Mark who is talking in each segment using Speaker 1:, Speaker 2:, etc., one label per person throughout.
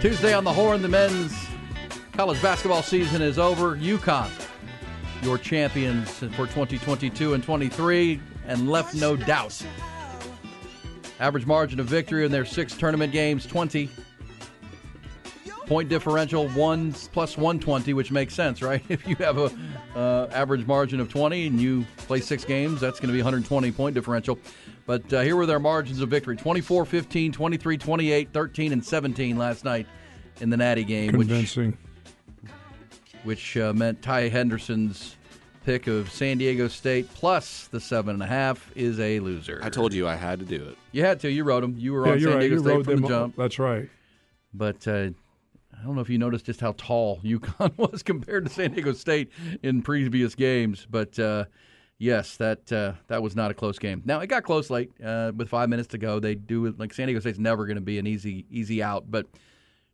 Speaker 1: Tuesday on the Horn, the men's college basketball season is over. UConn, your champions for 2022 and 23, and left no doubt. Average margin of victory in their six tournament games 20. Point differential one plus 120, which makes sense, right? If you have a uh, average margin of 20 and you play six games, that's going to be 120 point differential. But uh, here were their margins of victory 24 15, 23 28, 13, and 17 last night in the Natty game.
Speaker 2: Convincing.
Speaker 1: Which, which uh, meant Ty Henderson's pick of San Diego State plus the seven and a half is a loser.
Speaker 3: I told you I had to do it.
Speaker 1: You had to. You wrote them. You were
Speaker 2: yeah,
Speaker 1: on
Speaker 2: you're
Speaker 1: San
Speaker 2: right.
Speaker 1: Diego
Speaker 2: You
Speaker 1: State
Speaker 2: rode
Speaker 1: from the jump.
Speaker 2: That's right.
Speaker 1: But uh, I don't know if you noticed just how tall UConn was compared to San Diego State in previous games. But uh, yes, that uh, that was not a close game. Now it got close late uh, with five minutes to go. They do like San Diego State's never going to be an easy easy out. But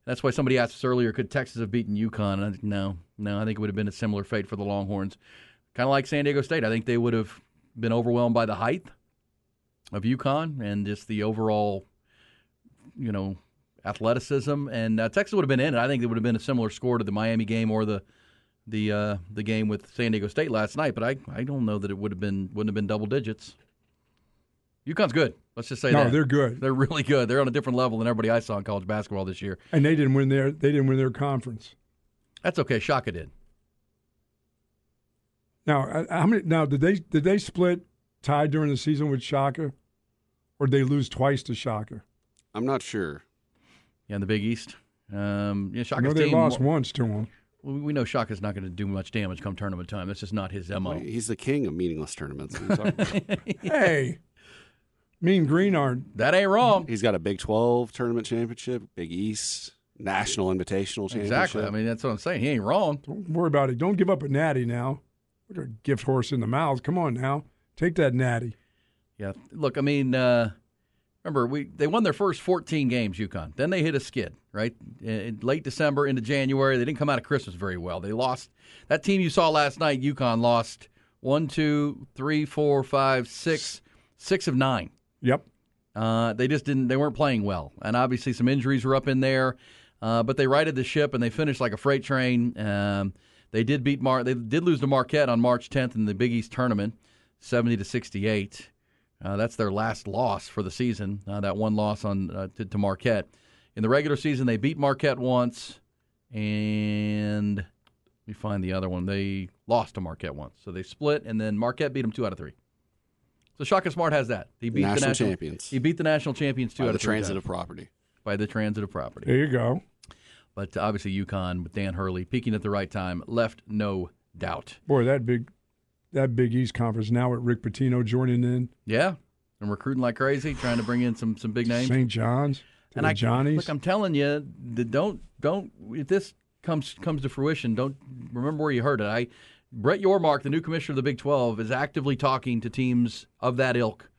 Speaker 1: that's why somebody asked us earlier, could Texas have beaten UConn? I no, no. I think it would have been a similar fate for the Longhorns. Kind of like San Diego State. I think they would have been overwhelmed by the height of UConn and just the overall, you know, athleticism. And uh, Texas would have been in it. I think it would have been a similar score to the Miami game or the the uh, the game with San Diego State last night. But I, I don't know that it would have been wouldn't have been double digits. UConn's good. Let's just say
Speaker 2: No,
Speaker 1: that
Speaker 2: they're good.
Speaker 1: They're really good. They're on a different level than everybody I saw in college basketball this year.
Speaker 2: And they didn't win their they didn't win their conference.
Speaker 1: That's okay. Shaka did.
Speaker 2: Now, uh, how many? Now, did they did they split tie during the season with Shaka, or did they lose twice to Shaka?
Speaker 3: I'm not sure.
Speaker 1: Yeah, in the Big East. Um, yeah,
Speaker 2: I
Speaker 1: Shaka's
Speaker 2: know they
Speaker 1: team.
Speaker 2: lost once to him.
Speaker 1: We we know Shaka's not going to do much damage come tournament time. That's just not his mo.
Speaker 3: He's the king of meaningless tournaments. What are you talking about?
Speaker 2: Hey, Mean Green aren't.
Speaker 1: That ain't wrong.
Speaker 3: He's got a Big 12 tournament championship, Big East, National Invitational championship.
Speaker 1: Exactly. I mean, that's what I'm saying. He ain't wrong.
Speaker 2: Don't worry about it. Don't give up a natty now. Put a gift horse in the mouth. Come on now, take that natty.
Speaker 1: Yeah. Look, I mean, uh, remember we they won their first 14 games, UConn. Then they hit a skid, right? In late December into January, they didn't come out of Christmas very well. They lost that team you saw last night. UConn lost one, two, three, four, five, six, six of nine.
Speaker 2: Yep.
Speaker 1: Uh, they just didn't. They weren't playing well, and obviously some injuries were up in there. Uh, but they righted the ship and they finished like a freight train. Um, they did beat Mar. They did lose to Marquette on March 10th in the Big East tournament, 70 to 68. Uh, that's their last loss for the season. Uh, that one loss on uh, to, to Marquette. In the regular season, they beat Marquette once, and let me find the other one. They lost to Marquette once, so they split, and then Marquette beat them two out of three. So Shaka Smart has that. He beat
Speaker 3: National
Speaker 1: the national
Speaker 3: champions.
Speaker 1: He beat the national champions two
Speaker 3: By
Speaker 1: out
Speaker 3: the
Speaker 1: of three
Speaker 3: transitive
Speaker 1: times.
Speaker 3: property.
Speaker 1: By the transitive property.
Speaker 2: There you go.
Speaker 1: But obviously, UConn with Dan Hurley peaking at the right time left no doubt.
Speaker 2: Boy, that big, that Big East conference now with Rick Pitino joining in.
Speaker 1: Yeah, and recruiting like crazy, trying to bring in some some big names.
Speaker 2: St. John's,
Speaker 1: and I
Speaker 2: Johnnies.
Speaker 1: look, I'm telling you, the, don't don't if this comes comes to fruition, don't remember where you heard it. I Brett Yormark, the new commissioner of the Big 12, is actively talking to teams of that ilk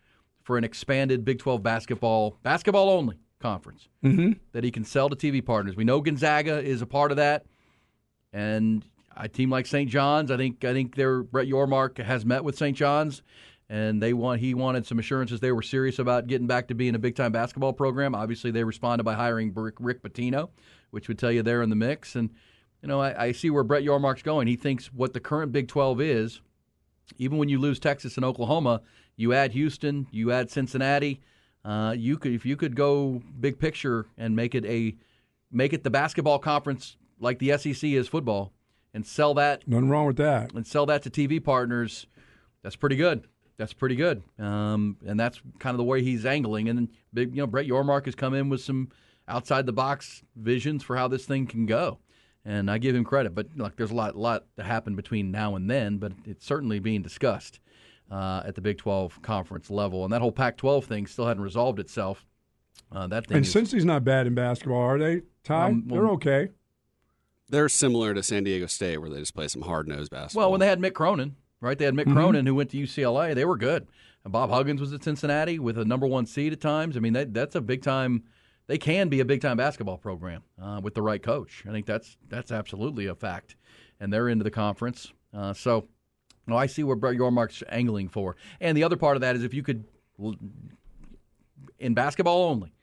Speaker 1: for an expanded Big 12 basketball basketball only conference
Speaker 2: mm-hmm.
Speaker 1: that he can sell to TV partners. We know Gonzaga is a part of that, and a team like St. John's, I think I think their Brett Yormark has met with St. John's, and they want he wanted some assurances they were serious about getting back to being a big time basketball program. Obviously, they responded by hiring Rick, Rick Pitino, which would tell you they're in the mix. And you know, I, I see where Brett Yormark's going. He thinks what the current Big 12 is, even when you lose Texas and Oklahoma, you add Houston, you add Cincinnati. Uh, you could if you could go big picture and make it a make it the basketball conference like the SEC is football, and sell that
Speaker 2: Nothing wrong with that.
Speaker 1: and sell that to TV partners. That's pretty good. That's pretty good. Um, and that's kind of the way he's angling. And big, you know, Brett Yormark has come in with some outside the box visions for how this thing can go. And I give him credit, but like there's a lot, lot to happen between now and then. But it's certainly being discussed uh, at the Big 12 conference level, and that whole Pac-12 thing still hadn't resolved itself. Uh, that thing
Speaker 2: And
Speaker 1: is-
Speaker 2: Cincy's not bad in basketball, are they? Ty,
Speaker 1: Um, well-
Speaker 2: they're okay.
Speaker 3: They're similar to San Diego State, where they just play some hard nosed basketball.
Speaker 1: Well, when they had Mick Cronin, right? They had Mick
Speaker 2: Mm-hmm.
Speaker 1: Cronin who went to UCLA. They were good. And Bob Huggins was at Cincinnati with a number one seed at times. I mean, that, that's a big time. They can be a big time basketball program uh, with the right coach. I think that's that's absolutely a fact. And they're into the conference. Uh, so, no, I see where Brett Yormark's angling for. And the other part of that is if you could, in basketball only,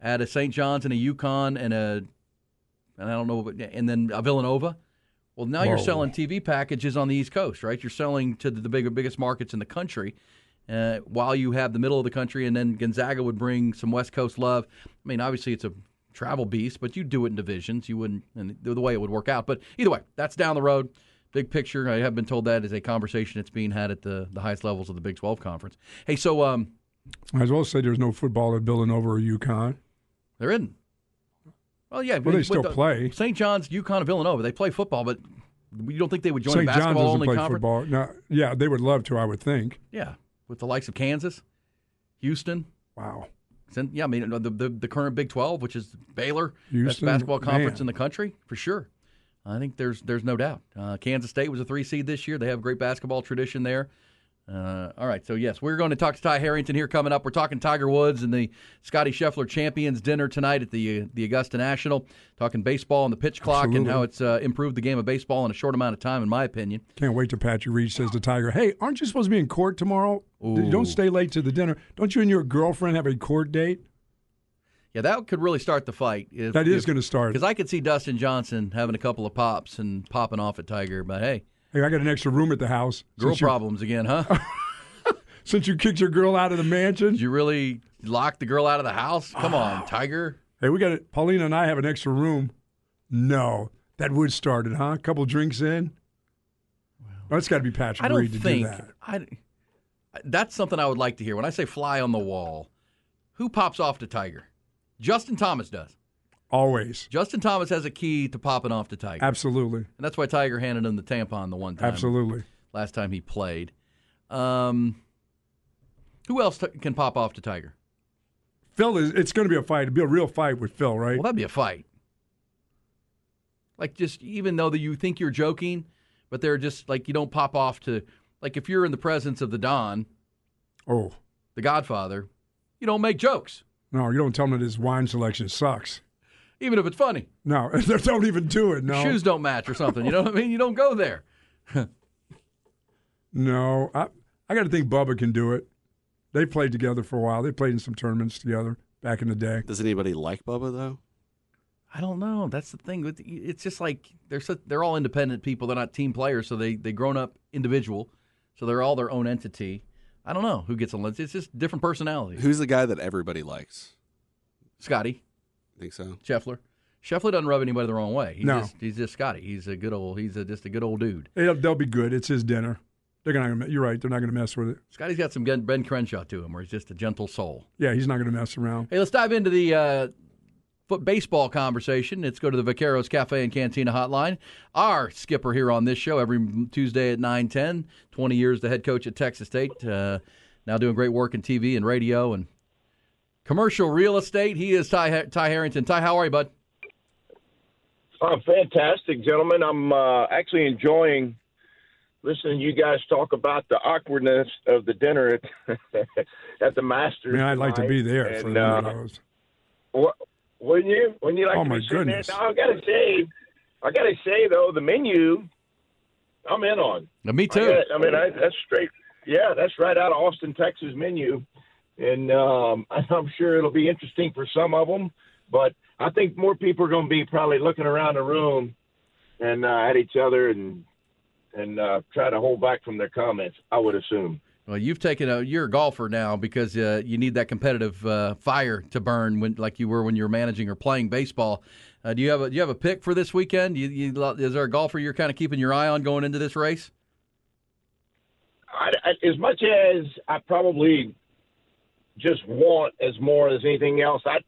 Speaker 1: at a St. John's and a UConn and a, and I don't know, but and then a Villanova. Well, now you're selling TV packages on the East Coast, right? You're selling to the bigger, biggest markets in the country, uh, while you have the middle of the country, and then Gonzaga would bring some West Coast love. I mean, obviously it's a travel beast, but you do it in divisions. You wouldn't, and the way it would work out. But either way, that's down the road. Big picture, I have been told that is a conversation that's being had at the, the highest levels of the Big 12 conference. Hey, so um,
Speaker 2: I as well say there's no football at Villanova or UConn.
Speaker 1: they're in. Well, yeah,
Speaker 2: Well, they
Speaker 1: with
Speaker 2: still
Speaker 1: the-
Speaker 2: play.
Speaker 1: St. John's, UConn, and Villanova. They play football, but you don't think they would join a
Speaker 2: St. John's
Speaker 1: basketball
Speaker 2: doesn't
Speaker 1: only
Speaker 2: play
Speaker 1: conference?
Speaker 2: football. No, yeah, they would love to, I would think.
Speaker 1: Yeah, with the likes of Kansas, Houston.
Speaker 2: Wow.
Speaker 1: Yeah, I mean the, the the current Big Twelve, which is Baylor, best basketball conference
Speaker 2: man.
Speaker 1: in the country for sure. I think there's there's no doubt. Uh, Kansas State was a three seed this year. They have a great basketball tradition there. Uh, all right, so yes, we're going to talk to Ty Harrington here coming up. We're talking Tiger Woods and the Scottie Scheffler Champions Dinner tonight at the uh, the Augusta National. Talking baseball and the pitch clock and how it's uh, improved the game of baseball in a short amount of time, in my opinion.
Speaker 2: Can't wait till Patrick Reed says to Tiger, "Hey, aren't you supposed to be in court tomorrow?
Speaker 1: Ooh.
Speaker 2: Don't stay late to the dinner. Don't you and your girlfriend have a court date?
Speaker 1: Yeah, that could really start the fight. If,
Speaker 2: That is going to start.
Speaker 1: because I could see Dustin Johnson having a couple of pops and popping off at Tiger, but hey,
Speaker 2: Hey, I got an extra room at the house.
Speaker 1: girl
Speaker 2: since you,
Speaker 1: problems again, huh?
Speaker 2: Since you kicked your girl out of the mansion.
Speaker 1: Did you really lock the girl out of the house? Come on, Tiger.
Speaker 2: Hey, we got it. Paulina and I have an extra room. No, that would start it, huh? A couple drinks in. Well, it's got to be Patrick
Speaker 1: I don't
Speaker 2: Reed to
Speaker 1: think
Speaker 2: do that.
Speaker 1: I. That's something I would like to hear. When I say fly on the wall, who pops off to Tiger? Justin Thomas does.
Speaker 2: Always,
Speaker 1: Justin Thomas has a key to popping off to Tiger,
Speaker 2: absolutely,
Speaker 1: and that's why Tiger handed him the tampon the one time.
Speaker 2: absolutely.
Speaker 1: Last time he played. Um, who else t- can pop off to Tiger?
Speaker 2: Phil is. It's going to be a fight. It'll be a real fight with Phil, right?
Speaker 1: Well, that'd be a fight. Like just even though that you think you're joking, but they're just like you don't pop off to like if you're in the presence of the Don,
Speaker 2: oh
Speaker 1: the Godfather, you don't make jokes,
Speaker 2: no, you don't tell him that his wine selection sucks.
Speaker 1: Even if it's funny.
Speaker 2: No, they don't even do it. No,
Speaker 1: Shoes don't match or something. You know what I mean? You don't go there.
Speaker 2: no. I I got to think Bubba can do it. They played together for a while. They played in some tournaments together back in the day.
Speaker 3: Does anybody like Bubba though?
Speaker 1: I don't know. That's the thing. It's just like they're so, they're all independent people. They're not team players, so they they grown up individual, so they're all their own entity. I don't know who gets a It's just different personalities.
Speaker 3: Who's the guy that everybody likes?
Speaker 1: Scottie,
Speaker 3: Think so?
Speaker 1: Scheffler. Scheffler doesn't rub anybody the wrong way. He's
Speaker 2: No.
Speaker 1: just, he's just Scottie. He's a good old. He's a, just a good old dude.
Speaker 2: They'll, they'll be good. It's his dinner. They're gonna. You're right. They're not going to mess with it.
Speaker 1: Scottie's got some Ben Ben Crenshaw to him, where he's just a gentle soul.
Speaker 2: Yeah, he's not going to mess around.
Speaker 1: Hey, let's dive into the uh, foot baseball conversation. Let's go to the Vaqueros Cafe and Cantina hotline. Our skipper here on this show every Tuesday at 9:10. 20 years the head coach at Texas State. Uh, now doing great work in TV and radio and commercial real estate. He is Ty, Ty Harrington. Ty, how are you, bud?
Speaker 4: Oh, fantastic, gentlemen. I'm uh, actually enjoying listening to you guys talk about the awkwardness of the dinner at, at the Masters.
Speaker 2: Man, I'd like to be there
Speaker 4: tonight.
Speaker 2: for
Speaker 4: And,
Speaker 2: one
Speaker 4: uh,
Speaker 2: of those.
Speaker 4: What, wouldn't you? Wouldn't you like
Speaker 2: Oh,
Speaker 4: to
Speaker 2: my
Speaker 4: be sitting
Speaker 2: goodness.
Speaker 4: there? Now, I gotta say, I gotta say though, the menu, I'm in on.
Speaker 1: Me
Speaker 4: I,
Speaker 1: too.
Speaker 4: got- I mean, I, that's straight. Yeah, that's right out of Austin, Texas menu, and um, I'm sure it'll be interesting for some of them. But I think more people are going to be probably looking around the room and uh, at each other and and uh, try to hold back from their comments. I would assume.
Speaker 1: Well, you've taken a you're a golfer now because uh, you need that competitive uh, fire to burn when like you were when you were managing or playing baseball. Uh, do you have a do you have a pick for this weekend? You, you, is there a golfer you're kind of keeping your eye on going into this race?
Speaker 4: I, I, as much as I probably just want as more as anything else, I,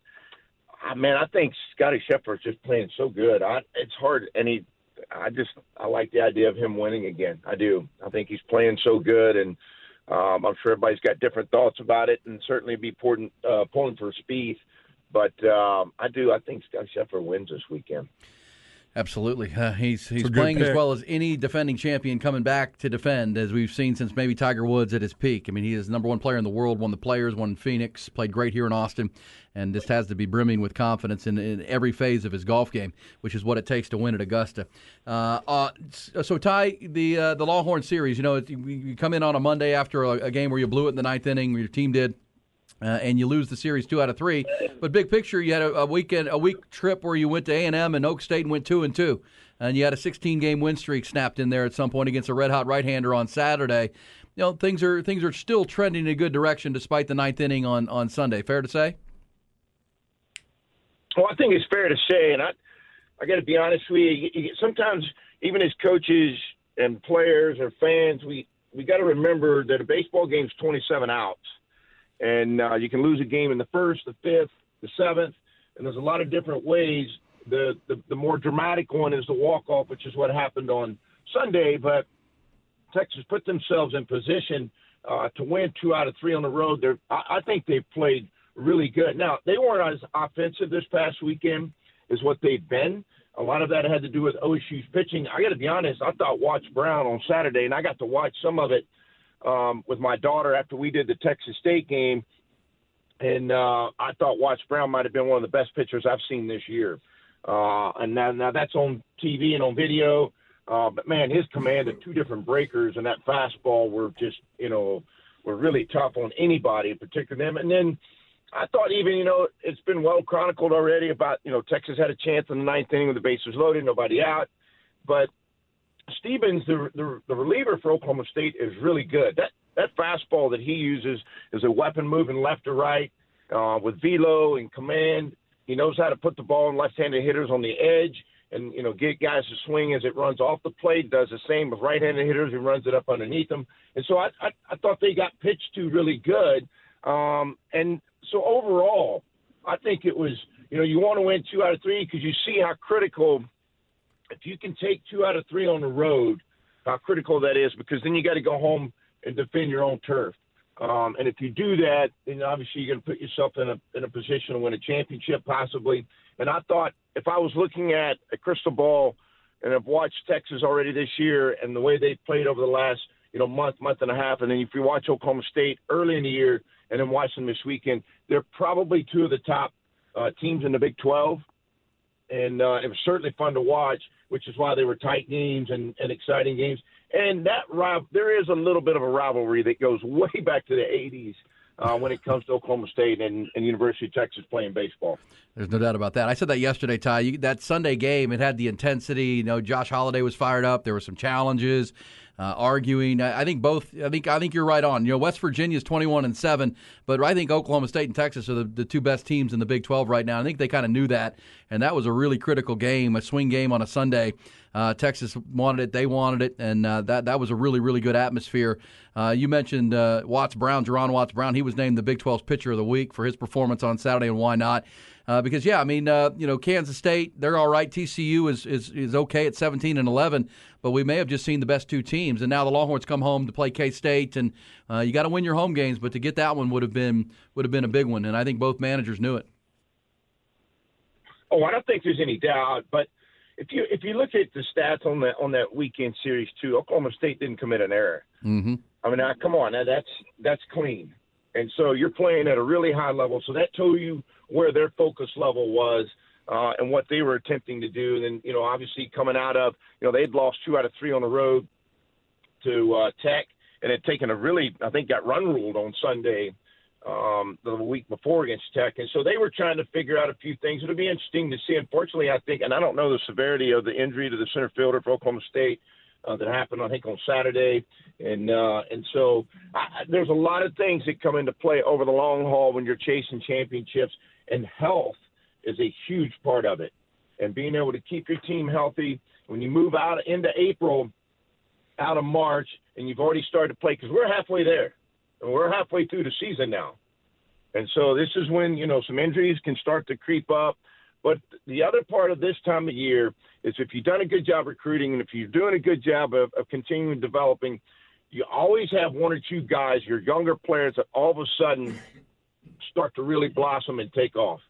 Speaker 4: I man, I think Scottie Scheffler's just playing so good. I, it's hard, and he, I just, I like the idea of him winning again. I do. I think he's playing so good, and um, I'm sure everybody's got different thoughts about it, and certainly be pulling, uh, pulling for Spieth. But um, I do. I think Scottie Scheffler wins this weekend.
Speaker 1: Absolutely, uh, he's he's playing as well as any defending champion coming back to defend, as we've seen since maybe Tiger Woods at his peak. I mean, he is number one player in the world, won the Players, won Phoenix, played great here in Austin, and just has to be brimming with confidence in, in every phase of his golf game, which is what it takes to win at Augusta. Uh, uh, so, Ty, the uh, the Longhorn series, you know, you you come in on a Monday after a, a game where you blew it in the ninth inning, your team did uh, and you lose the series two out of three. But big picture, you had a, a weekend, a week trip where you went to A and M and Oak State and went two and two, and you had a 16 game win streak snapped in there at some point against a red hot right hander on Saturday. You know things are things are still trending in a good direction despite the ninth inning on on Sunday. Fair to say.
Speaker 4: Well, I think it's fair to say, and I, I got to be honest with you, you. Sometimes, even as coaches and players or fans, we we got to remember that a baseball game's 27 outs, and uh, you can lose a game in the first, the fifth, the seventh, and there's a lot of different ways. The the, the more dramatic one is the walk off, which is what happened on Sunday, but Texas put themselves in position uh, to win two out of three on the road. They're, I, I think they've played really good. Now they weren't as offensive this past weekend as what they've been. A lot of that had to do with OSU's pitching. I got to be honest. I thought Watts Brown on Saturday, and I got to watch some of it um, with my daughter after we did the Texas State game, and uh, I thought Watts Brown might have been one of the best pitchers I've seen this year. Uh, and now, now that's on TV and on video. Uh, but man, his command of two different breakers and that fastball were just, you know, were really tough on anybody, in particular them. And then I thought even, you know, it's been well chronicled already about, you know, Texas had a chance in the ninth inning with the bases loaded, nobody out. But Stevens, the, the the reliever for Oklahoma State, is really good. That that fastball that he uses is a weapon moving left to right uh, with velo and command. He knows how to put the ball in left-handed hitters on the edge and you know get guys to swing as it runs off the plate. Does the same with right-handed hitters and runs it up underneath them. And so I I, I thought they got pitched to really good. Um, and so overall, I think it was you know you want to win two out of three because you see how critical if you can take two out of three on the road, how critical that is because then you got to go home and defend your own turf. Um, and if you do that, then obviously you're going to put yourself in a in a position to win a championship possibly. And I thought if I was looking at a crystal ball and I've watched Texas already this year and the way they played over the last you know month month and a half, and then if you watch Oklahoma State early in the year and then watch them this weekend, they're probably two of the top uh, teams in the Big 12 and uh, it was certainly fun to watch, which is why they were tight games and, and exciting games. And that there is a little bit of a rivalry that goes way back to the '80s uh, when it comes to Oklahoma State and, and University of Texas playing baseball.
Speaker 1: There's no doubt about that. I said that yesterday, Ty. You, that Sunday game, it had the intensity. You know, Josh Holliday was fired up. There were some challenges, uh, arguing. I, I think both. I think I think you're right on. You know, West Virginia's 21 and seven, but I think Oklahoma State and Texas are the, the two best teams in the Big 12 right now. I think they kind of knew that, and that was a really critical game, a swing game on a Sunday. Uh, Texas wanted it, they wanted it, and uh, that that was a really really good atmosphere. Uh, you mentioned uh, Watts Brown, Juaron Watts Brown. He was named the Big 12's Pitcher of the Week for his performance on Saturday, and why not? Uh, because yeah, I mean, uh, you know, Kansas State they're all right. TCU is, is is okay at 17 and 11, but we may have just seen the best two teams, and now the Longhorns come home to play K State, and uh, you got to win your home games, but to get that one would have been would have been a big one, and I think both managers knew it.
Speaker 4: Oh, I don't think there's any doubt. But if you if you look at the stats on that on that weekend series too, Oklahoma State didn't commit an error.
Speaker 1: Mm-hmm.
Speaker 4: I mean, now, come on, now that's that's clean. And so you're playing at a really high level. So that told you where their focus level was uh, and what they were attempting to do. And then, you know, obviously coming out of, you know, they'd lost two out of three on the road to uh, Tech and had taken a really, I think, got run ruled on Sunday um, the week before against Tech. And so they were trying to figure out a few things. It'll be interesting to see. Unfortunately, I think, and I don't know the severity of the injury to the center fielder for Oklahoma State uh, that happened, I think, on Saturday. And uh, and so I, there's a lot of things that come into play over the long haul when you're chasing championships, and health is a huge part of it. And being able to keep your team healthy when you move out into April, out of March, and you've already started to play because we're halfway there, and we're halfway through the season now. And so this is when you know some injuries can start to creep up. But the other part of this time of year is if you've done a good job recruiting and if you're doing a good job of, of continuing developing, you always have one or two guys, your younger players, that all of a sudden start to really blossom and take off.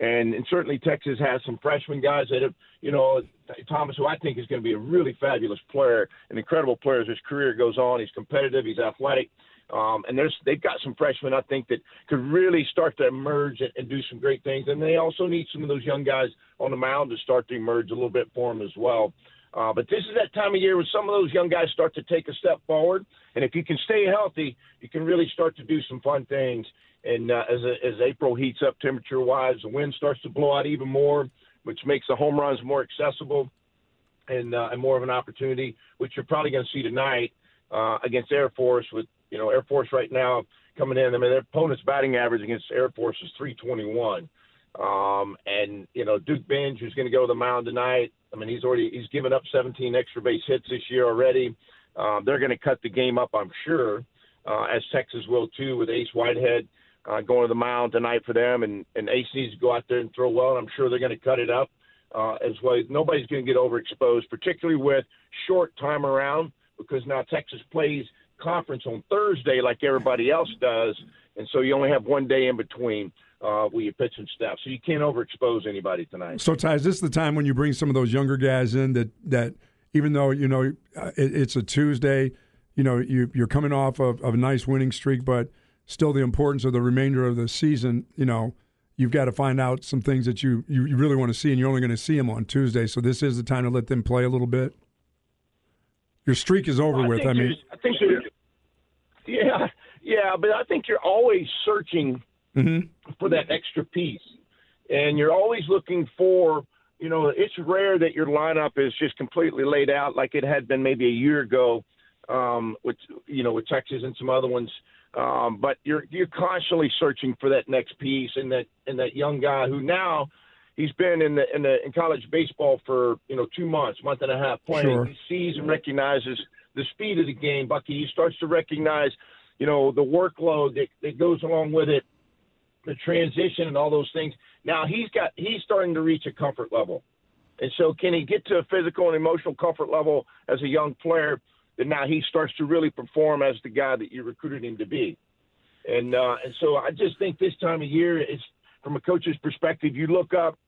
Speaker 4: And, and certainly Texas has some freshman guys that have, you know, Thomas, who I think is going to be a really fabulous player, an incredible player as his career goes on. He's competitive, he's athletic. Um, and there's they've got some freshmen I think that could really start to emerge and, and do some great things. And they also need some of those young guys on the mound to start to emerge a little bit for them as well. Uh, but this is that time of year when some of those young guys start to take a step forward, and if you can stay healthy, you can really start to do some fun things. And uh, as as April heats up temperature wise, the wind starts to blow out even more, which makes the home runs more accessible and uh, and more of an opportunity, which you're probably going to see tonight uh, against Air Force. With you know Air Force right now coming in, I mean their opponent's batting average against Air Force is 321. Um, and you know Duke Benj, who's going to go to the mound tonight. I mean, he's already he's given up 17 extra base hits this year already. Um, they're going to cut the game up, I'm sure, uh, as Texas will too, with Ace Whitehead uh, going to the mound tonight for them, and and Ace needs to go out there and throw well. And I'm sure they're going to cut it up uh, as well. Nobody's going to get overexposed, particularly with short time around, because now Texas plays conference on Thursday like everybody else does, and so you only have one day in between uh, with your pitching staff. So you can't overexpose anybody tonight.
Speaker 2: So, Ty, is this the time when you bring some of those younger guys in that that even though you know uh, it, it's a Tuesday, you know you you're coming off of, of a nice winning streak, but still the importance of the remainder of the season, you know. You've got to find out some things that you, you, really want to see, and you're only going to see them on Tuesday. So this is the time to let them play a little bit. Your streak is over
Speaker 4: I
Speaker 2: with. I mean,
Speaker 4: I think you're, yeah, yeah, but I think you're always searching
Speaker 2: mm-hmm.
Speaker 4: for that extra piece. And you're always looking for, you know, it's rare that your lineup is just completely laid out like it had been maybe a year ago um, with, you know, with Texas and some other ones. Um, but you're you're constantly searching for that next piece and that and that young guy who now he's been in the in the in college baseball for you know two months, month and a half playing.
Speaker 2: Sure.
Speaker 4: He sees and recognizes the speed of the game. Bucky, he starts to recognize, you know, the workload that, that goes along with it the transition and all those things. Now he's got he's starting to reach a comfort level. And so can he get to a physical and emotional comfort level as a young player that now he starts to really perform as the guy that you recruited him to be. And uh, and so I just think this time of year is from a coach's perspective, you look up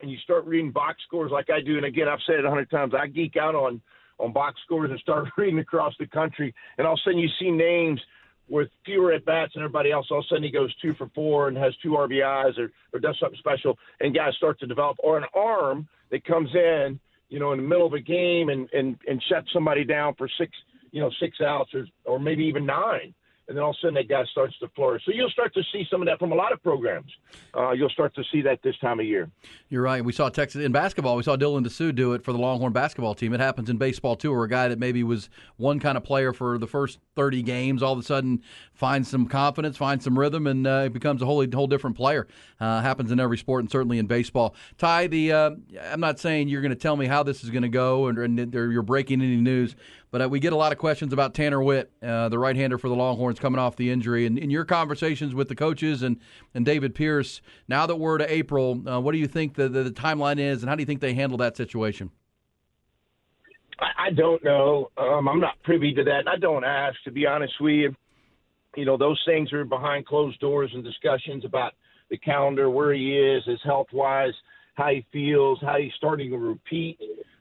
Speaker 4: and you start reading box scores like I do. And again, I've said it a hundred times. I geek out on on box scores and start reading across the country, and all of a sudden you see names with fewer at bats than everybody else. All of a sudden he goes two for four and has two RBIs or, or does something special, and guys start to develop. Or an arm that comes in, you know, in the middle of a game and and and shuts somebody down for six, you know, six outs or or maybe even nine and then all of a sudden that guy starts to flourish. So you'll start to see some of that from a lot of programs. Uh, you'll start to see that this time of year.
Speaker 1: You're right. We saw Texas in basketball. We saw Dylan Disu do it for the Longhorn basketball team. It happens in baseball too, where a guy that maybe was one kind of player for the first 30 games all of a sudden finds some confidence, finds some rhythm, and uh, becomes a wholly whole different player. Uh, happens in every sport and certainly in baseball. Ty, the uh, I'm not saying you're going to tell me how this is going to go, or, and you're breaking any news. But uh, we get a lot of questions about Tanner Witt, uh, the right-hander for the Longhorns, coming off the injury. And in your conversations with the coaches and, and David Pierce, now that we're to April, uh, what do you think the, the, the, timeline is, and how do you think they handle that situation?
Speaker 4: I, don't know. Um, I'm not privy to that, I don't ask, to be honest with you. You know, those things are behind closed doors and discussions about the calendar, where he is, his health-wise, how he feels, how he's starting to repeat.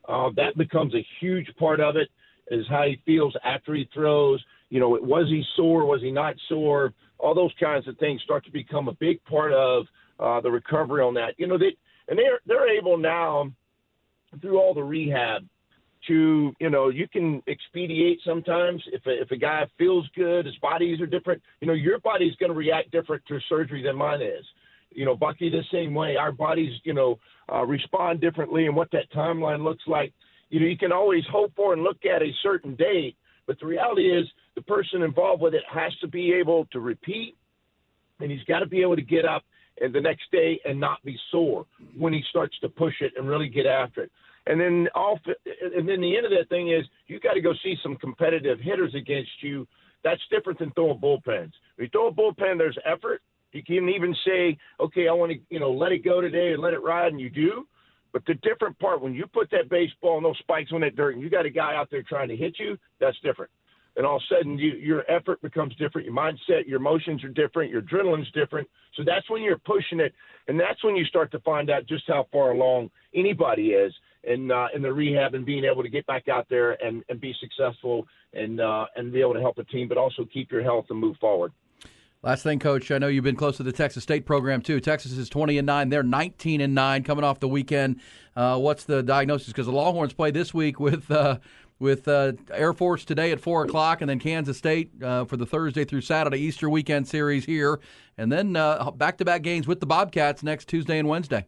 Speaker 4: Uh, that becomes a huge part of it is how he feels after he throws. You know, was he sore? Was he not sore? All those kinds of things start to become a big part of uh, the recovery on that. You know, they and they're they're able now through all the rehab to you know you can expedite sometimes if a, if a guy feels good his bodies are different you know your body's going to react different to surgery than mine is you know bucky the same way our bodies you know uh, respond differently and what that timeline looks like you know, you can always hope for and look at a certain date, but the reality is the person involved with it has to be able to repeat, and he's got to be able to get up and the next day and not be sore when he starts to push it and really get after it. And then off, and then the end of that thing is you got to go see some competitive hitters against you. That's different than throwing bullpens. When you throw a bullpen, there's effort. You can even say, okay, I want to, you know, let it go today and let it ride, and you do. But the different part when you put that baseball and those spikes on that dirt, and you got a guy out there trying to hit you, that's different. and all of a sudden you, your effort becomes different, your mindset, your emotions are different, your adrenaline's different. So that's when you're pushing it, and that's when you start to find out just how far along anybody is in uh, in the rehab and being able to get back out there and, and be successful and uh, and be able to help a team, but also keep your health and move forward.
Speaker 1: Last thing, Coach. I know you've been close to the Texas State program too. Texas is twenty and nine. They're nineteen and nine, coming off the weekend. Uh, what's the diagnosis? Because the Longhorns play this week with uh, with uh, Air Force today at four o'clock, and then Kansas State uh, for the Thursday through Saturday Easter weekend series here, and then back to back games with the Bobcats next Tuesday and Wednesday.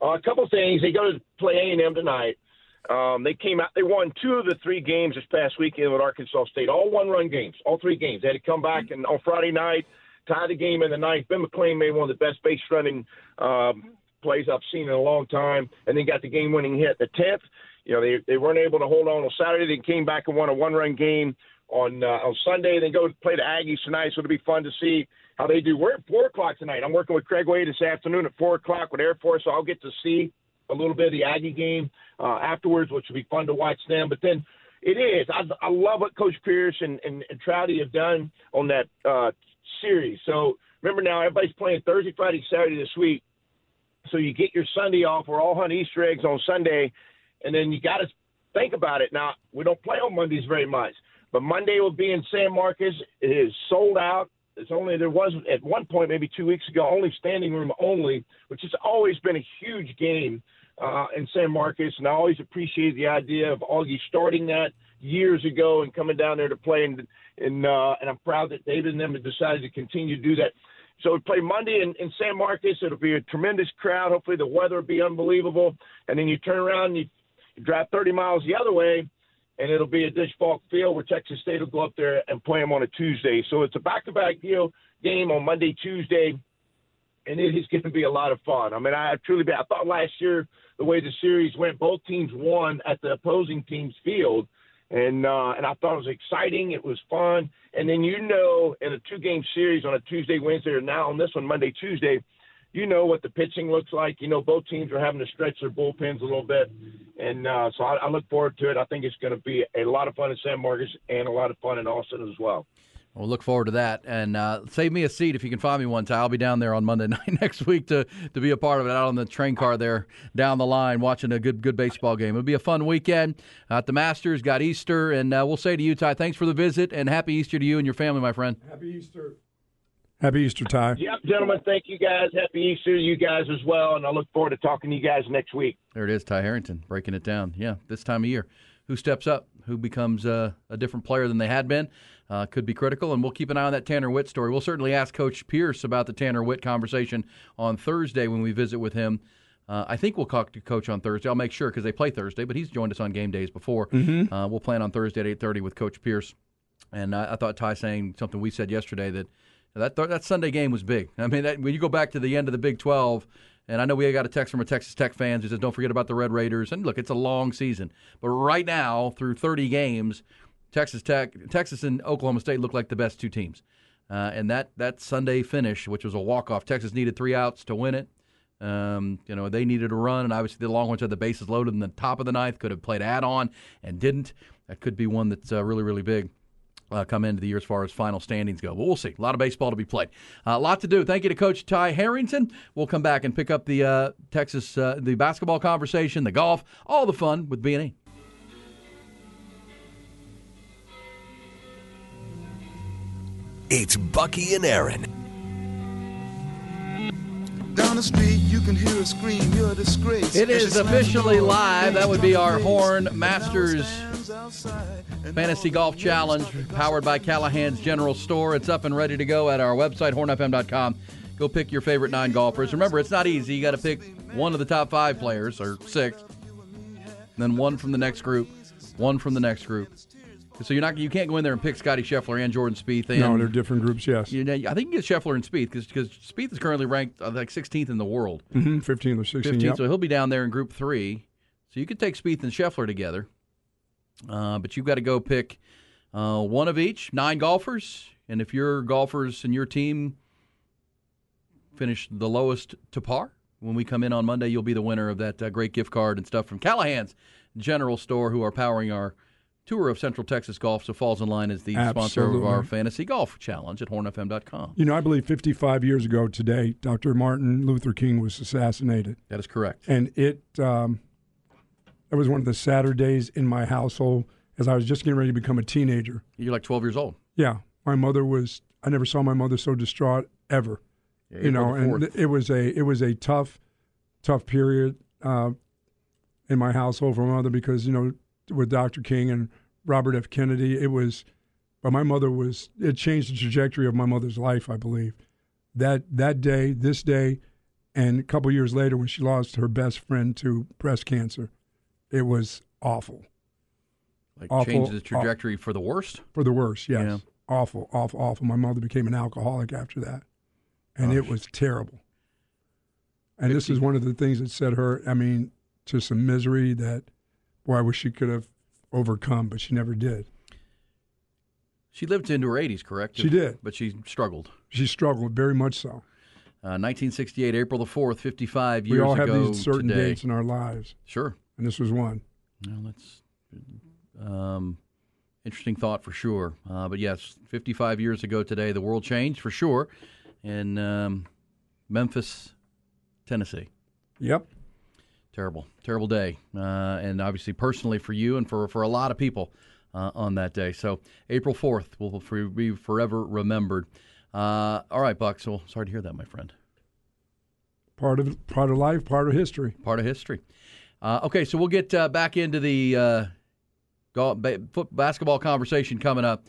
Speaker 4: Uh, a couple things. They go to play A and M tonight. Um, they came out. They won two of the three games this past weekend with Arkansas State. All one-run games. All three games. They had to come back and on Friday night tie the game in the ninth. Ben McLean made one of the best base running um, plays I've seen in a long time, and then got the game-winning hit. The tenth, you know, they they weren't able to hold on on Saturday. They came back and won a one-run game on uh, on Sunday. Then go play the Aggies tonight. So it'll be fun to see how they do. We're at four o'clock tonight. I'm working with Craig Way this afternoon at four o'clock with Air Force, so I'll get to see a little bit of the Aggie game uh, afterwards, which will be fun to watch them. But then it is. I, I love what Coach Pierce and, and, and Trouty have done on that uh, series. So remember now, everybody's playing Thursday, Friday, Saturday this week. So you get your Sunday off. We're all hunting Easter eggs on Sunday, and then you got to think about it. Now we don't play on Mondays very much, but Monday will be in San Marcos. It is sold out. It's only there was at one point maybe two weeks ago only standing room only, which has always been a huge game uh, in San Marcos, and I always appreciated the idea of Augie starting that years ago and coming down there to play, and and, uh, and I'm proud that David and them have decided to continue to do that. So we play Monday in, in San Marcos. It'll be a tremendous crowd. Hopefully the weather will be unbelievable, and then you turn around and you, you drive 30 miles the other way and it'll be at Disch Falk Field where Texas State will go up there and play them on a Tuesday. So it's a back-to-back deal game on Monday, Tuesday, and it is going to be a lot of fun. I mean, I truly, I thought last year the way the series went, both teams won at the opposing team's field, and uh, and I thought it was exciting. It was fun, and then you know, in a two-game series on a Tuesday, Wednesday, or now on this one Monday, Tuesday you know what the pitching looks like. You know both teams are having to stretch their bullpens a little bit, and uh, so I, I look forward to it. I think it's going to be a lot of fun in San Marcos and a lot of fun in Austin as well.
Speaker 1: We'll look forward to that, and uh, save me a seat if you can find me one. Ty. I'll be down there on Monday night next week to, to be a part of it out on the train car there down the line, watching a good good baseball game. It'll be a fun weekend. At the Masters, got Easter, and uh, we'll say to you, Ty, thanks for the visit, and happy Easter to you and your family, my friend.
Speaker 2: Happy Easter. Happy Easter, Ty.
Speaker 4: Yep, gentlemen. Thank you guys. Happy Easter to you guys as well. And I look forward to talking to you guys next week.
Speaker 1: There it is, Ty Harrington, breaking it down. Yeah, this time of year. Who steps up? Who becomes uh, a different player than they had been? Uh, could be critical, and we'll keep an eye on that Tanner Witt story. We'll certainly ask Coach Pierce about the Tanner Witt conversation on Thursday when we visit with him. Uh, I think we'll talk to Coach on Thursday. I'll make sure because they play Thursday, but he's joined us on game days before.
Speaker 2: Mm-hmm.
Speaker 1: Uh, we'll plan on Thursday at eight thirty with Coach Pierce. And I, I thought Ty saying something we said yesterday that that that Sunday game was big. I mean, that, when you go back to the end of the Big 12, and I know we got a text from a Texas Tech fans who says, "Don't forget about the Red Raiders." And look, it's a long season, but right now, through 30 games, Texas Tech, Texas, and Oklahoma State look like the best two teams. Uh, and that that Sunday finish, which was a walk off, Texas needed three outs to win it. Um, you know, they needed a run, and obviously the Longhorns had the bases loaded in the top of the ninth, could have played add on and didn't. That could be one that's uh, really, really big uh, come into the year as far as final standings go. But we'll see. A lot of baseball to be played. Uh, a lot to do. Thank you to Coach Ty Harrington. We'll come back and pick up the uh, Texas uh, the basketball conversation, the golf, all the fun with B&E.
Speaker 5: It's Bucky and Aaron.
Speaker 6: Down the street, you can hear a scream. You're a disgrace.
Speaker 1: It is officially live. That would be our Horn Masters Fantasy Golf Challenge powered by Callahan's General Store. It's up and ready to go at our website, hornfm.com. Go pick your favorite nine golfers. Remember, it's not easy. You got to pick one of the top five players, or six, then one from the next group, one from the next group. So you're not you can't go in there and pick Scottie Scheffler and Jordan Spieth. And,
Speaker 2: no, they're different groups. Yes,
Speaker 1: you know, I think you get Scheffler and Spieth because because Spieth is currently ranked uh, like 16th in the world,
Speaker 2: mm-hmm, 15th or 16th. 15th,
Speaker 1: yep. so he'll be down there in Group Three. So you could take Spieth and Scheffler together. Uh, but you've got to go pick uh, one of each, nine golfers. And if your golfers and your team finish the lowest to par, when we come in on Monday, you'll be the winner of that uh, great gift card and stuff from Callahan's General Store, who are powering our tour of Central Texas golf, so falls in line as the sponsor of our fantasy golf challenge at hornfm.com.
Speaker 2: You know, I believe 55 years ago today, Dr. Martin Luther King was assassinated.
Speaker 1: That is correct.
Speaker 2: and it um, it was one of the sadder days in my household as I was just getting ready to become a teenager.
Speaker 1: You're like 12 years old.
Speaker 2: Yeah, my mother was. I never saw my mother so distraught ever. you know, and
Speaker 1: the 4th.
Speaker 2: it was a it was a tough, tough period uh, in my household for my mother because you know with Dr. King and Robert F. Kennedy, it was. But my mother was. It changed the trajectory of my mother's life. I believe that that day, this day, and a couple years later when she lost her best friend to breast cancer, it was awful
Speaker 1: like
Speaker 2: awful-
Speaker 1: changed the trajectory for the worst.
Speaker 2: for the worse. Yes,
Speaker 1: Yeah.
Speaker 2: awful, awful, awful. My mother became an alcoholic after that, and it was terrible. And this is one of the things that set her. I mean, to some misery that, boy, I wish she could have overcome, but she never did.
Speaker 1: She lived into her 80s, correct?
Speaker 2: She did.
Speaker 1: But she struggled.
Speaker 2: She struggled very much so.
Speaker 1: Uh, 1968, April the 4th, 55 years ago.
Speaker 2: we all have
Speaker 1: ago
Speaker 2: these certain
Speaker 1: today.
Speaker 2: dates in our lives,
Speaker 1: Sure.
Speaker 2: And this was one.
Speaker 1: Well, that's um, interesting thought for sure. Uh, but yes, 55 years ago today, the world changed for sure in um, Memphis, Tennessee.
Speaker 2: Yep.
Speaker 1: Terrible, terrible day, uh, and obviously personally for you and for for a lot of people uh, on that day. So April 4th will be forever remembered. Uh, all right, Buck. So sorry to hear that, my friend.
Speaker 2: Part of part of life, part of history.
Speaker 1: part of history. Uh, okay, so we'll get uh, back into the uh, golf, ba- foot, basketball conversation coming up.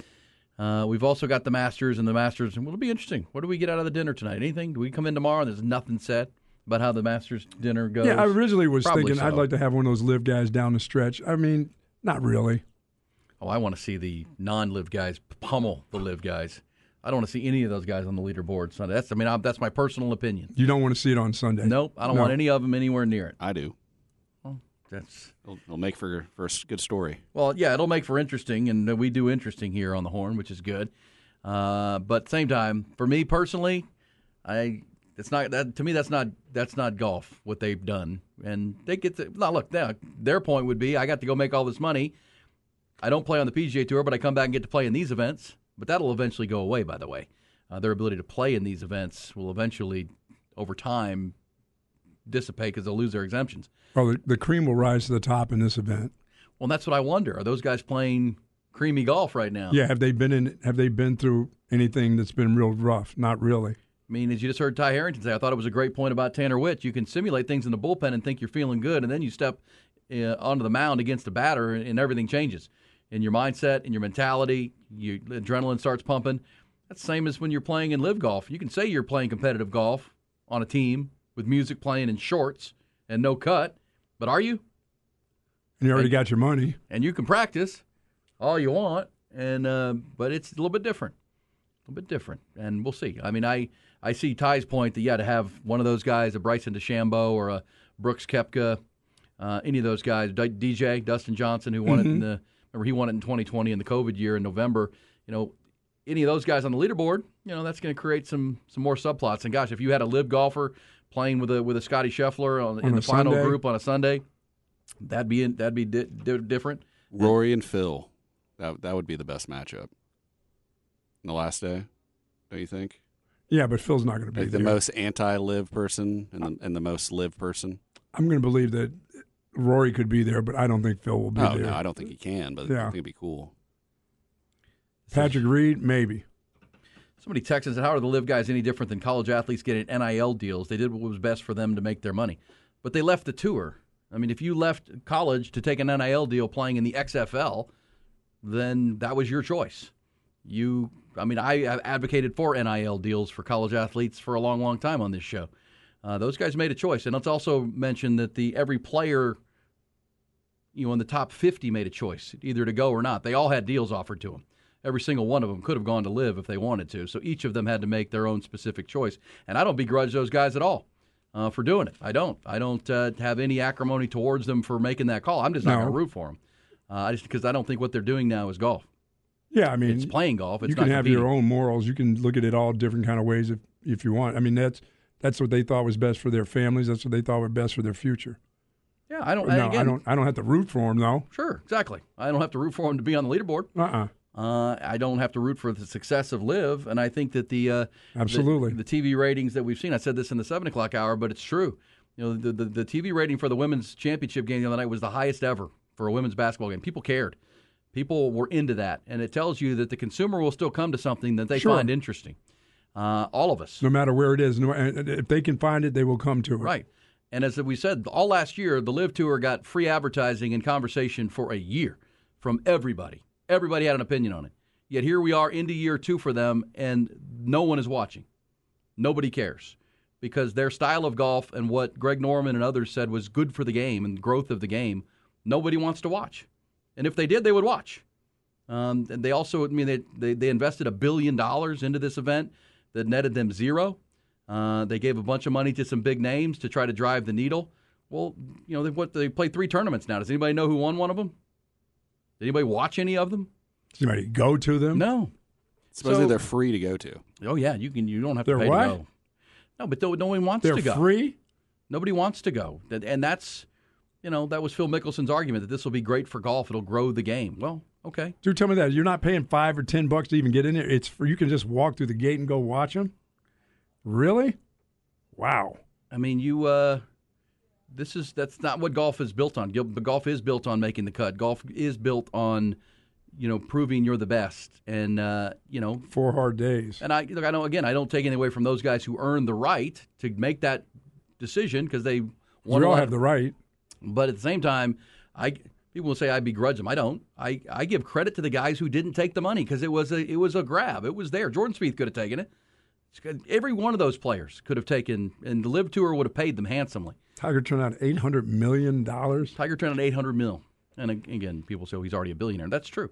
Speaker 1: Uh, we've also got the Masters and the Masters, and it'll be interesting. What do we get out of the dinner tonight? Anything? Do we come in tomorrow and there's nothing said about how the Masters dinner goes?
Speaker 2: Yeah, I originally was
Speaker 1: Probably
Speaker 2: thinking I'd like to have one of those live guys down the stretch. I mean, not really.
Speaker 1: Oh, I want to see the non-live guys pummel the live guys. I don't want to see any of those guys on the leaderboard Sunday. That's I mean I, that's my personal opinion.
Speaker 2: You don't want to see it on Sunday.
Speaker 1: Nope, I don't
Speaker 2: No.
Speaker 1: want any of them anywhere near it.
Speaker 3: I do.
Speaker 1: That's
Speaker 3: It'll, it'll make for for a good story.
Speaker 1: Well, yeah, it'll make for interesting, and we do interesting here on the Horn, which is good. Uh, but same time, for me personally, I it's not that to me that's not that's not golf what they've done, and they get to now look now their point would be I got to go make all this money. I don't play on the PGA Tour, but I come back and get to play in these events. But that'll eventually go away. By the way, uh, their ability to play in these events will eventually, over time, dissipate because they'll lose their exemptions.
Speaker 2: Well, the, the cream will rise to the top in this event.
Speaker 1: Well, that's what I wonder. Are those guys playing creamy golf right now?
Speaker 2: Yeah, have they been in? Have they been through anything that's been real rough? Not really.
Speaker 1: I mean, as you just heard Ty Harrington say, I thought it was a great point about Tanner Witt. You can simulate things in the bullpen and think you're feeling good, and then you step uh, onto the mound against the batter, and everything changes in your mindset, in your mentality. Your adrenaline starts pumping. That's the same as when you're playing in live golf. You can say you're playing competitive golf on a team with music playing in shorts and no cut, but are you?
Speaker 2: And you already
Speaker 1: And-
Speaker 2: got your money.
Speaker 1: And you can practice all you want, and uh, but it's a little bit different, a little bit different, and we'll see. I mean, I I see Ty's point that yeah, to have one of those guys, a Bryson DeChambeau or a Brooks Koepka, uh, any of those guys, D- DJ Dustin Johnson, who won it in the remember he won it in 2020 in the COVID year in November. You know, any of those guys on the leaderboard, you know, that's going to create some some more subplots. And gosh, if you had a live golfer playing with a with a Scottie Scheffler on, in the final
Speaker 2: Sunday?
Speaker 1: group on a Sunday, that'd be that'd be di- di- different.
Speaker 3: Rory and Phil. That that would be the best matchup. On the last day, don't you think?
Speaker 2: Yeah, but Phil's not going to be
Speaker 3: Like the most anti-live person and the, and the most live person.
Speaker 2: I'm going to believe that Rory could be there, but I don't think Phil will be
Speaker 3: Oh
Speaker 2: there.
Speaker 3: no, I don't think he can, but I think it'd be cool.
Speaker 2: Patrick Reed, maybe.
Speaker 1: Somebody texted and said, How are the live guys any different than college athletes getting NIL deals? They did what was best for them to make their money. But they left the tour. I mean, if you left college to take an NIL deal playing in the XFL, then that was your choice. You, I mean, I have advocated for NIL deals for college athletes for a long, long time on this show. Uh, those guys made a choice. And let's also mention that the every player, you know, in the top 50 made a choice, either to go or not. They all had deals offered to them. Every single one of them could have gone to live if they wanted to. So each of them had to make their own specific choice. And I don't begrudge those guys at all uh, for doing it. I don't. I don't uh, have any acrimony towards them for making that call. I'm just not
Speaker 2: No.
Speaker 1: going to root for them. Uh, I just because I don't think what they're doing now is golf.
Speaker 2: Yeah, I mean,
Speaker 1: It's playing golf. It's
Speaker 2: you can have
Speaker 1: competing.
Speaker 2: your own morals. You can look at it all different kind of ways if if you want. I mean, that's that's what they thought was best for their families. That's what they thought was best for their future.
Speaker 1: Yeah, I don't.
Speaker 2: No,
Speaker 1: and
Speaker 2: I don't. I don't have to root for them though.
Speaker 1: Sure, exactly. I don't have to root for them to be on the leaderboard.
Speaker 2: Uh-uh.
Speaker 1: Uh, I don't have to root for the success of Live, and I think that the uh,
Speaker 2: Absolutely.
Speaker 1: the, the TV ratings that we've seen. I said this in the seven o'clock hour, but it's true. You know, the, the the TV rating for the women's championship game the other night was the highest ever for a women's basketball game. People cared. People were into that, and it tells you that the consumer will still come to something that they
Speaker 2: Sure.
Speaker 1: find interesting. Uh, all of us,
Speaker 2: No matter where it is, no, if they can find it, they will come to it.
Speaker 1: Right. And as we said, all last year, the Live Tour got free advertising and conversation for a year from everybody. Everybody had an opinion on it. Yet here we are into year two for them, and no one is watching. Nobody cares because their style of golf and what Greg Norman and others said was good for the game and growth of the game, nobody wants to watch. And if they did, they would watch. Um, and they also, I mean, they, they, they invested a billion dollars into this event that netted them zero. Uh, they gave a bunch of money to some big names to try to drive the needle. Well, you know, they what they played three tournaments now. Does anybody know who won one of them? Did anybody watch any of them?
Speaker 2: Does anybody go to them?
Speaker 1: No.
Speaker 3: Supposedly
Speaker 1: So-
Speaker 3: they're free to go to.
Speaker 1: Oh yeah, you can. You don't have to
Speaker 2: They're
Speaker 1: pay
Speaker 2: what?
Speaker 1: to go. No, but no, no one wants
Speaker 2: They're
Speaker 1: to go.
Speaker 2: free.
Speaker 1: Nobody wants to go, and that's, you know, that was Phil Mickelson's argument that this will be great for golf. It'll grow the game. Well, okay.
Speaker 2: Dude, tell me that you're not paying five or ten bucks to even get in there. It's for you can just walk through the gate and go watch them. Really? Wow.
Speaker 1: I mean, you. Uh, this is that's not what golf is built on. Golf is built on making the cut. Golf is built on, you know, proving you're the best, and uh, you know,
Speaker 2: Four hard days.
Speaker 1: And I, look, I know again, I don't take anything away from those guys who earned the right to make that decision because they
Speaker 2: We all have the right.
Speaker 1: But at the same time, I people will say I begrudge them. I don't. I, I give credit to the guys who didn't take the money because it was a it was a grab. It was there. Jordan Spieth could have taken it. Every one of those players could have taken, and the LIV Tour would have paid them handsomely.
Speaker 2: Tiger turned out eight hundred million dollars.
Speaker 1: Tiger turned out eight hundred mil, and again, people say oh, he's already a billionaire. That's true.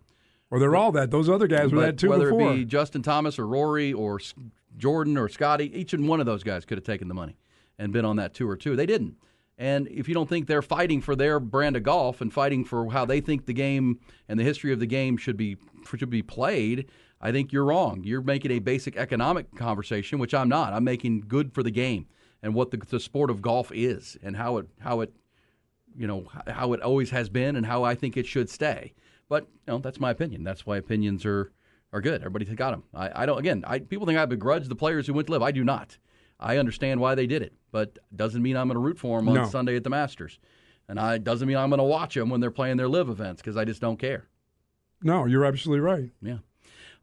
Speaker 2: Well, they're all that. Those other guys were
Speaker 1: But
Speaker 2: that too
Speaker 1: whether
Speaker 2: before.
Speaker 1: it be Justin Thomas or Rory or Jordan or Scottie, each and one of those guys could have taken the money and been on that tour too. They didn't. And if you don't think they're fighting for their brand of golf and fighting for how they think the game and the history of the game should be should be played, I think you're wrong. You're making a basic economic conversation, which I'm not. I'm making good for the game and what the, the sport of golf is and how it how it you know how it always has been and how I think it should stay. But you know that's my opinion. That's why opinions are are good. Everybody's got them. I, I don't. Again, I, people think I begrudge the players who went to LIV. I do not. I understand why they did it, but doesn't mean I'm going to root for them on
Speaker 2: No.
Speaker 1: Sunday at the Masters, and I doesn't mean I'm going to watch them when they're playing their LIV events because I just don't care.
Speaker 2: no, you're absolutely right.
Speaker 1: Yeah.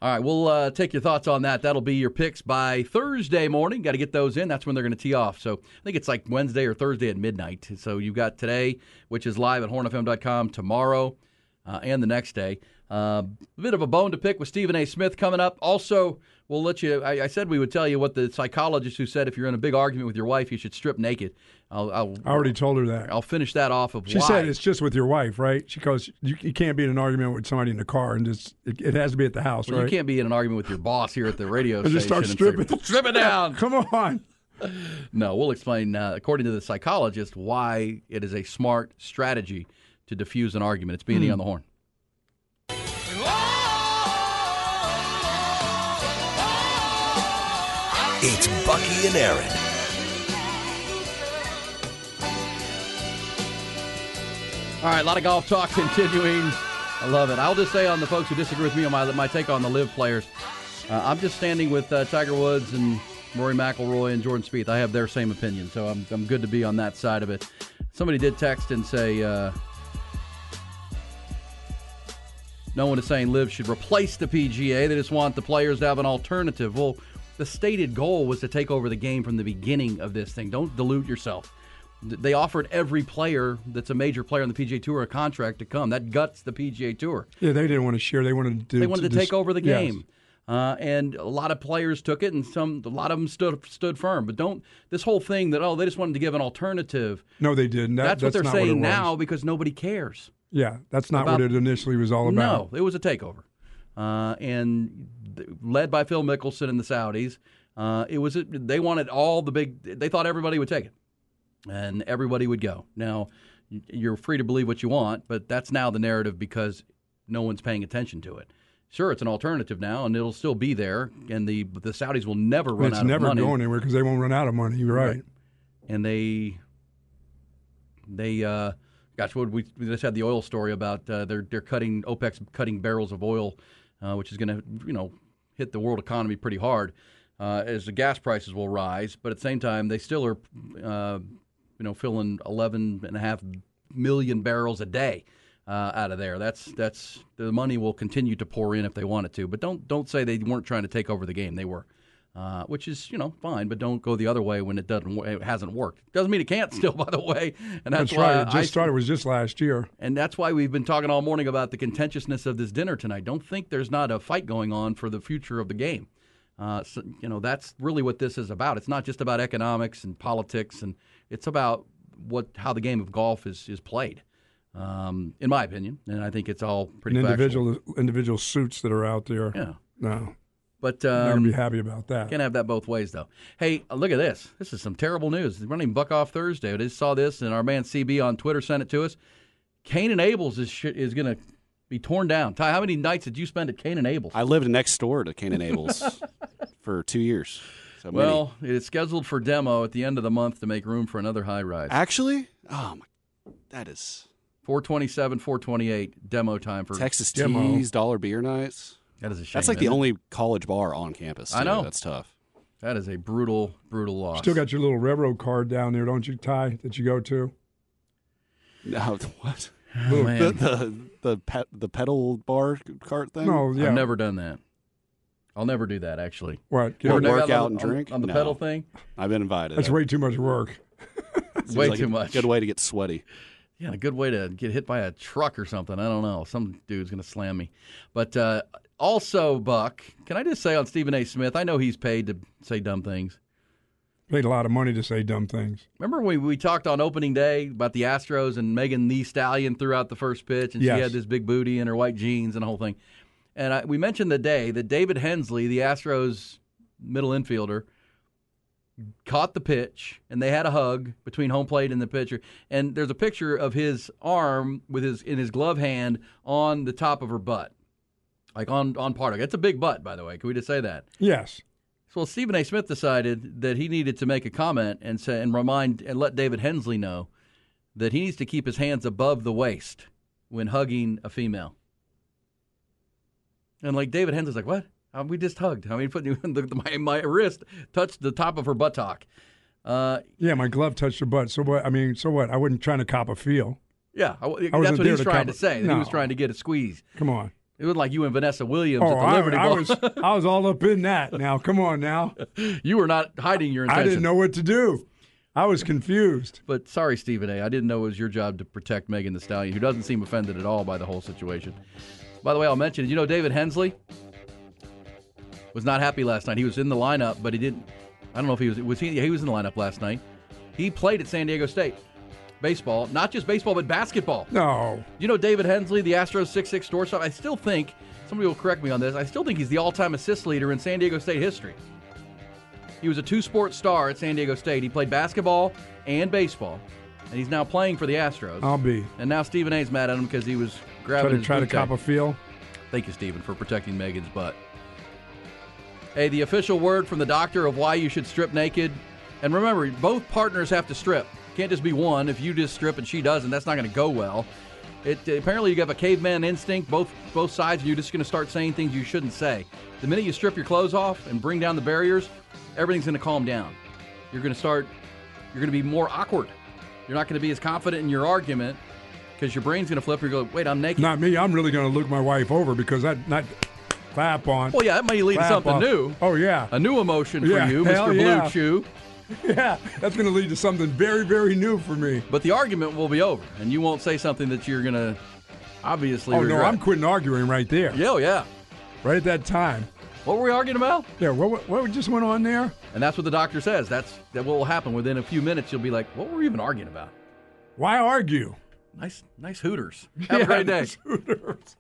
Speaker 1: All right, we'll uh, take your thoughts on that. That'll be your picks by Thursday morning. Got to get those in. That's when they're going to tee off. So I think it's like Wednesday or Thursday at midnight. So you've got today, which is live at hornfm.com, tomorrow, uh, and the next day. Uh, a bit of a bone to pick with Stephen A. Smith coming up. Also, we'll let you. I, I said we would tell you what the psychologist who said if you're in a big argument with your wife, you should strip naked. I'll, I'll,
Speaker 2: I already told her that.
Speaker 1: I'll finish that off of
Speaker 2: She
Speaker 1: why.
Speaker 2: said it's just with your wife, right? She goes, you, you can't be in an argument with somebody in the car, and just it, it has to be at the house,
Speaker 1: Well,
Speaker 2: right?
Speaker 1: You can't be in an argument with your boss here at the radio
Speaker 2: And
Speaker 1: station.
Speaker 2: just start
Speaker 1: and say,
Speaker 2: stripping.
Speaker 1: Strip it down.
Speaker 2: Come on.
Speaker 1: No, we'll explain, uh, according to the psychologist, why it is a smart strategy to diffuse an argument. It's B&E on the horn.
Speaker 5: It's Bucky and Aaron.
Speaker 1: All right, a lot of golf talk continuing. I love it. I'll just say on the folks who disagree with me on my, my take on the LIV players, uh, I'm just standing with uh, Tiger Woods and Rory McIlroy and Jordan Spieth. I have their same opinion, so I'm, I'm good to be on that side of it. Somebody did text and say, uh, no one is saying LIV should replace the PGA. They just want the players to have an alternative. Well, the stated goal was to take over the game from the beginning of this thing. Don't dilute yourself. They offered every player that's a major player on the PGA Tour a contract to come. That guts the PGA Tour.
Speaker 2: Yeah, they didn't want to share. They wanted to.
Speaker 1: They wanted to,
Speaker 2: dis-
Speaker 1: take over the
Speaker 2: Yes.
Speaker 1: game. Uh, and a lot of players took it, and some a lot of them stood stood firm. But don't this whole thing that oh they just wanted to give an alternative.
Speaker 2: No, they didn't. That,
Speaker 1: that's, what they're saying
Speaker 2: was.
Speaker 1: now because nobody cares.
Speaker 2: Yeah, that's not
Speaker 1: About-
Speaker 2: what it initially was all about.
Speaker 1: No, it was a takeover, uh, and led by Phil Mickelson and the Saudis. Uh, it was a, they wanted all the big. They thought everybody would take it, and everybody would go. Now, you're free to believe what you want, but that's now the narrative because no one's paying attention to it. Sure, it's an alternative now, and it'll still be there, and the the Saudis will never run
Speaker 2: it's
Speaker 1: out
Speaker 2: never
Speaker 1: of money It's never
Speaker 2: going anywhere because they won't run out of money. You're right.
Speaker 1: and they they uh, Gosh, what we, we just had the oil story about uh, they're they're cutting OPEC's cutting barrels of oil, uh, which is going to you know hit the world economy pretty hard uh, as the gas prices will rise. But at the same time, they still are uh, you know filling 11 and a half million barrels a day uh, out of there. That's that's the money will continue to pour in if they wanted to. But don't don't say they weren't trying to take over the game. They were. Uh, which is you know fine, but don't go the other way when it doesn't it hasn't worked. Doesn't mean it can't still, by the way, and that's,
Speaker 2: That's
Speaker 1: why
Speaker 2: right. It just
Speaker 1: I,
Speaker 2: started. It was just last year.
Speaker 1: and that's why we've been talking all morning about the contentiousness of this dinner tonight. Don't think there's not a fight going on for the future of the game. Uh, so, you know that's really what this is about. It's not just about economics and politics, and it's about what how the game of golf is is played. Um, in my opinion, and I think it's all pretty
Speaker 2: individual individual suits that are out there.
Speaker 1: Yeah,
Speaker 2: No,
Speaker 1: but
Speaker 2: not gonna
Speaker 1: um,
Speaker 2: be happy about that.
Speaker 1: Can't have that both ways, though. Hey, uh, look at this. This is some terrible news. We're running Buck off Thursday. I just saw this, and our man CB on Twitter sent it to us. Cain and Abel's is sh- is going to be torn down. Ty, how many nights did you spend at Cain and Abel's?
Speaker 3: I lived next door to Cain and Abel's for two years. So many.
Speaker 1: well, it is scheduled for demo at the end of the month to make room for another high rise.
Speaker 3: actually, oh my, that is
Speaker 1: 427, 428 demo time for
Speaker 3: Texas
Speaker 2: Demo.
Speaker 3: Teas, dollar beer nights.
Speaker 1: That is a shame.
Speaker 3: That's like the
Speaker 1: it?
Speaker 3: only college bar on campus.
Speaker 1: I know.
Speaker 3: That's tough.
Speaker 1: That is a brutal, brutal loss.
Speaker 2: Still got your little railroad card down there, don't you, Ty? That you go to.
Speaker 3: No, what?
Speaker 1: Oh, man.
Speaker 3: The the the, pet, the pedal bar cart thing.
Speaker 2: No, yeah.
Speaker 1: I've never done that. I'll never do that, actually.
Speaker 2: What? Get
Speaker 3: Or
Speaker 2: a-
Speaker 3: work
Speaker 1: done
Speaker 3: out and
Speaker 1: on-
Speaker 3: drink?
Speaker 1: on the
Speaker 3: No.
Speaker 1: pedal thing.
Speaker 3: I've been invited.
Speaker 2: That's way too much work.
Speaker 1: way
Speaker 3: like
Speaker 1: too
Speaker 3: a
Speaker 1: much.
Speaker 3: Good way to get sweaty.
Speaker 1: Yeah, a good way to get hit by a truck or something. I don't know. Some dude's going to slam me. But uh, also, Buck, can I just say on Stephen A. Smith, I know he's paid to say dumb things.
Speaker 2: Paid a lot of money to say dumb things.
Speaker 1: Remember when we talked on opening day about the Astros and Megan Thee Stallion threw out the first pitch and
Speaker 2: Yes.
Speaker 1: she had this big booty and her white jeans and the whole thing. And I, we mentioned the day that David Hensley, the Astros middle infielder, caught the pitch and they had a hug between home plate and the pitcher. And there's a picture of his arm with his in his glove hand on the top of her butt, like on on part of it. It's a big butt, by the way. Can we just say that?
Speaker 2: Yes.
Speaker 1: So Stephen A. Smith decided that he needed to make a comment and say and remind and let David Hensley know that he needs to keep his hands above the waist when hugging a female. And like David Hensley's like, what? Uh, we just hugged. I mean, put the, my my wrist touched the top of her buttock. Uh,
Speaker 2: Yeah, my glove touched her butt. So what? I mean, so what? I wasn't trying to cop a feel.
Speaker 1: yeah, I-
Speaker 2: wasn't
Speaker 1: that's what he's
Speaker 2: to
Speaker 1: trying
Speaker 2: cover-
Speaker 1: to say. that He was trying to get a squeeze.
Speaker 2: Come on.
Speaker 1: It was like you and Vanessa Williams
Speaker 2: Oh,
Speaker 1: at the
Speaker 2: I,
Speaker 1: Liberty
Speaker 2: I
Speaker 1: Bowl.
Speaker 2: was I was all up in that. Now, come on, now.
Speaker 1: you were not hiding your
Speaker 2: intention.
Speaker 1: I
Speaker 2: didn't know what to do. I was confused.
Speaker 1: But sorry, Stephen A. I didn't know it was your job to protect Megan Thee Stallion, who doesn't seem offended at all by the whole situation. By the way, I'll mention, you know, David Hensley was not happy last night. He was in the lineup, but he didn't. I don't know if he was. Was he? He was in the lineup last night. He played at San Diego State baseball, not just baseball, but basketball.
Speaker 2: No.
Speaker 1: You know, David Hensley, the Astros six six shortstop. I still think somebody will correct me on this. I still think he's the all time assist leader in San Diego State history. He was a two sport star at San Diego State. He played basketball and baseball, and he's now playing for the Astros.
Speaker 2: I'll be.
Speaker 1: and now Stephen A's mad at him because he was
Speaker 2: Try
Speaker 1: grabbing
Speaker 2: to
Speaker 1: his
Speaker 2: try to cop a feel.
Speaker 1: Thank you, Stephen, for protecting Megan's butt. Hey, the official word from the doctor of why you should strip naked. And remember, both partners have to strip. Can't just be one. If you just strip and she doesn't, that's not going to go well. It apparently you have a caveman instinct, both both sides, and you're just going to start saying things you shouldn't say. The minute you strip your clothes off and bring down the barriers, everything's going to calm down. You're going to start. You're going to be more awkward. You're not going to be as confident in your argument because your brain's going to flip. You're going, wait, I'm naked.
Speaker 2: Not me. I'm really going to look my wife over because that not clap on.
Speaker 1: Well, yeah, that may lead to something
Speaker 2: off.
Speaker 1: new.
Speaker 2: Oh yeah,
Speaker 1: A new emotion for
Speaker 2: Yeah,
Speaker 1: you,
Speaker 2: hell
Speaker 1: Mr. Blue
Speaker 2: yeah.
Speaker 1: Chew.
Speaker 2: yeah. That's going to lead to something very very new for me.
Speaker 1: But the argument will be over, and you won't say something that you're going to obviously
Speaker 2: Oh no. I'm quitting arguing right there.
Speaker 1: Yeah, oh, yeah.
Speaker 2: Right at that time.
Speaker 1: What were we arguing about?
Speaker 2: Yeah. What what, just went on there?
Speaker 1: And that's what the doctor says. That's that what will happen within a few minutes. You'll be like, "What were we even arguing about?"
Speaker 2: Why argue?
Speaker 1: Nice, nice Hooters. Have a
Speaker 2: Yeah,
Speaker 1: great day.
Speaker 2: that's Hooters.